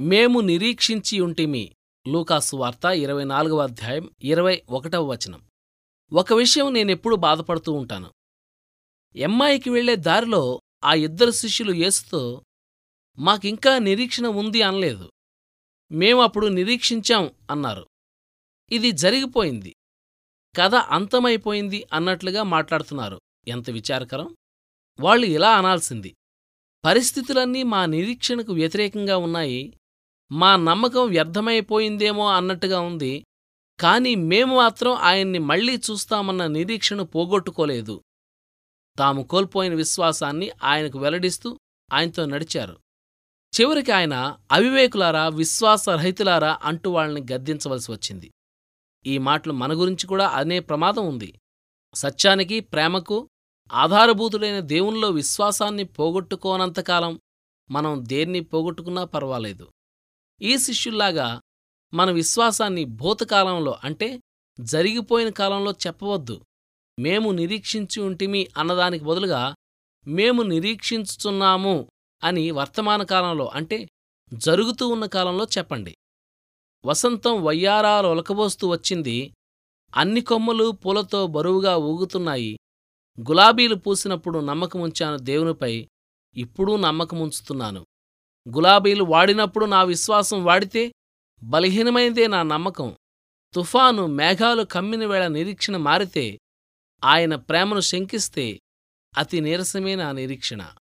మేము నిరీక్షించి ఉంటిమి. లూకాసు వార్త ఇరవై నాలుగవ అధ్యాయం ఇరవై ఒకటవ వచనం. ఒక విషయం నేనెప్పుడు బాధపడుతూ ఉంటాను. ఎమ్మాయికి వెళ్ళే దారిలో ఆ ఇద్దరు శిష్యులు యేసుతో మాకింకా నిరీక్షణ ఉంది అనలేదు. మేమప్పుడు నిరీక్షించాం అన్నారు. ఇది జరిగిపోయింది. కథ అంతమైపోయింది అన్నట్లుగా మాట్లాడుతున్నారు. ఎంత విచారకరం. వాళ్ళు ఇలా అనాల్సింది. పరిస్థితులన్నీ మా నిరీక్షణకు వ్యతిరేకంగా ఉన్నాయి. మా నమ్మకం వ్యర్థమైపోయిందేమో అన్నట్టుగా ఉంది. కాని మేము మాత్రం ఆయన్ని మళ్ళీ చూస్తామన్న నిరీక్షను పోగొట్టుకోలేదు. తాము కోల్పోయిన విశ్వాసాన్ని ఆయనకు వెల్లడిస్తూ ఆయనతో నడిచారు. చివరికి ఆయన అవివేకులారా విశ్వాసరహితులారా అంటూ వాళ్ళని గద్దించవలసి వచ్చింది. ఈ మాటలు మన గురించి కూడా అనే ప్రమాదం ఉంది. సత్యానికి ప్రేమకు ఆధారభూతుడైన దేవుల్లో విశ్వాసాన్ని పోగొట్టుకోనంతకాలం మనం దేన్ని పోగొట్టుకున్నా పర్వాలేదు. ఈ శిష్యుల్లాగా మన విశ్వాసాన్ని భూతకాలంలో అంటే జరిగిపోయిన కాలంలో చెప్పవద్దు. మేము నిరీక్షించి ఉంటిమి అన్నదానికి బదులుగా మేము నిరీక్షించుచున్నాము అని వర్తమాన కాలంలో అంటే జరుగుతూ ఉన్న కాలంలో చెప్పండి. వసంతం వయ్యారాలు ఒలకబోస్తూ వచ్చింది. అన్ని కొమ్మలు పూలతో బరువుగా ఊగుతున్నాయి. గులాబీలు పూసినప్పుడు నమ్మకముంచాను దేవునిపై. ఇప్పుడూ నమ్మకముంచుతున్నాను. గులాబీలు వాడినప్పుడు నా విశ్వాసం వాడితే బలహీనమైందే నా నమ్మకం. తుఫాను మేఘాలు కమ్మిన వేళ నిరీక్షణ మారితే ఆయన ప్రేమను శంకిస్తే అతి నీరసమే నా నిరీక్షణ.